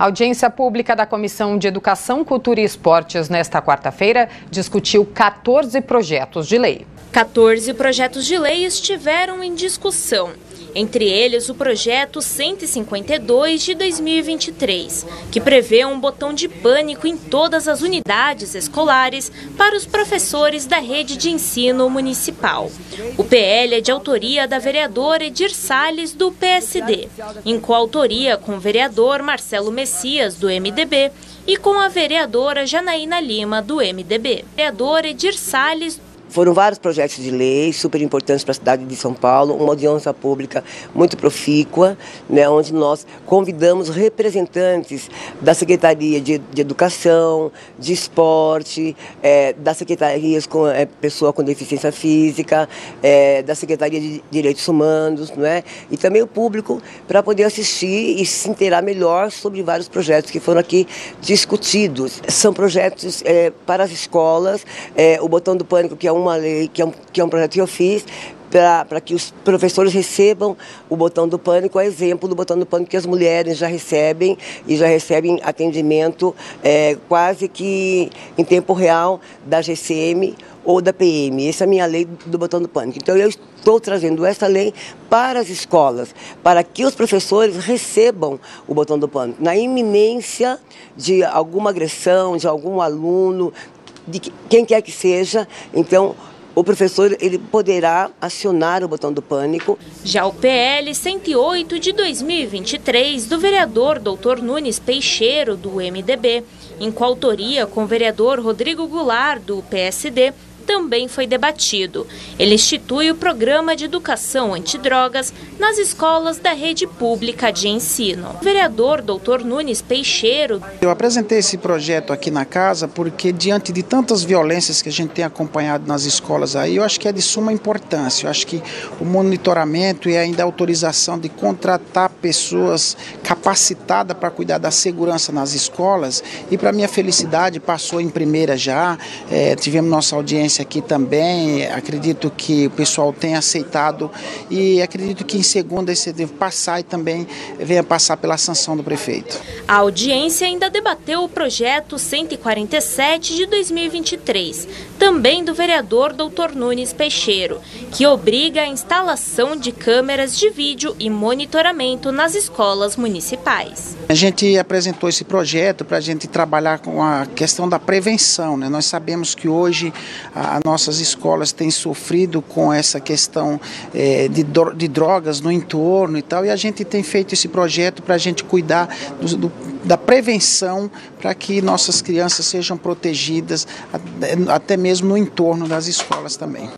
A audiência pública da Comissão de Educação, Cultura e Esportes nesta quarta-feira discutiu 14 projetos de lei. 14 projetos de lei estiveram em discussão. Entre eles, o projeto 152 de 2023, que prevê um botão de pânico em todas as unidades escolares para os professores da rede de ensino municipal. O PL é de autoria da vereadora Edir Salles, do PSD, em coautoria com o vereador Marcelo Messias, do MDB, e com a vereadora Janaína Lima, do MDB. Vereador Edir Salles, foram vários projetos de lei super importantes para a cidade de São Paulo, uma audiência pública muito profícua, né, onde nós convidamos representantes da Secretaria de, de Educação, de Esporte, é, das secretarias com é, pessoa com deficiência física, é, da Secretaria de Direitos Humanos, não é? e também o público para poder assistir e se inteirar melhor sobre vários projetos que foram aqui discutidos. São projetos é, para as escolas, é, o Botão do Pânico, que é um uma lei, que é um, que é um projeto que eu fiz, para que os professores recebam o botão do pânico, a exemplo do botão do pânico que as mulheres já recebem e já recebem atendimento é, quase que em tempo real da GCM ou da PM. Essa é a minha lei do botão do pânico. Então eu estou trazendo essa lei para as escolas, para que os professores recebam o botão do pânico. Na iminência de alguma agressão, de algum aluno, de quem quer que seja. Então, o professor ele poderá acionar o botão do pânico. Já o PL 108 de 2023 do vereador Dr. Nunes Peixeiro do MDB, em coautoria com o vereador Rodrigo Goulart do PSD, também foi debatido. Ele institui o programa de educação antidrogas nas escolas da rede pública de ensino. O vereador Dr. Nunes Peixeiro. Eu apresentei esse projeto aqui na casa porque, diante de tantas violências que a gente tem acompanhado nas escolas aí, eu acho que é de suma importância. Eu acho que o monitoramento e ainda a autorização de contratar pessoas capacitadas para cuidar da segurança nas escolas, e para minha felicidade, passou em primeira já. É, tivemos nossa audiência aqui também, acredito que o pessoal tem aceitado e acredito que em segunda esse deve passar e também venha passar pela sanção do prefeito. A audiência ainda debateu o projeto 147 de 2023, também do vereador Dr. Nunes Peixeiro, que obriga a instalação de câmeras de vídeo e monitoramento nas escolas municipais. A gente apresentou esse projeto para a gente trabalhar com a questão da prevenção. Né? Nós sabemos que hoje as nossas escolas têm sofrido com essa questão é, de, de drogas no entorno e tal, e a gente tem feito esse projeto para a gente cuidar do, do, da prevenção para que nossas crianças sejam protegidas até mesmo no entorno das escolas também.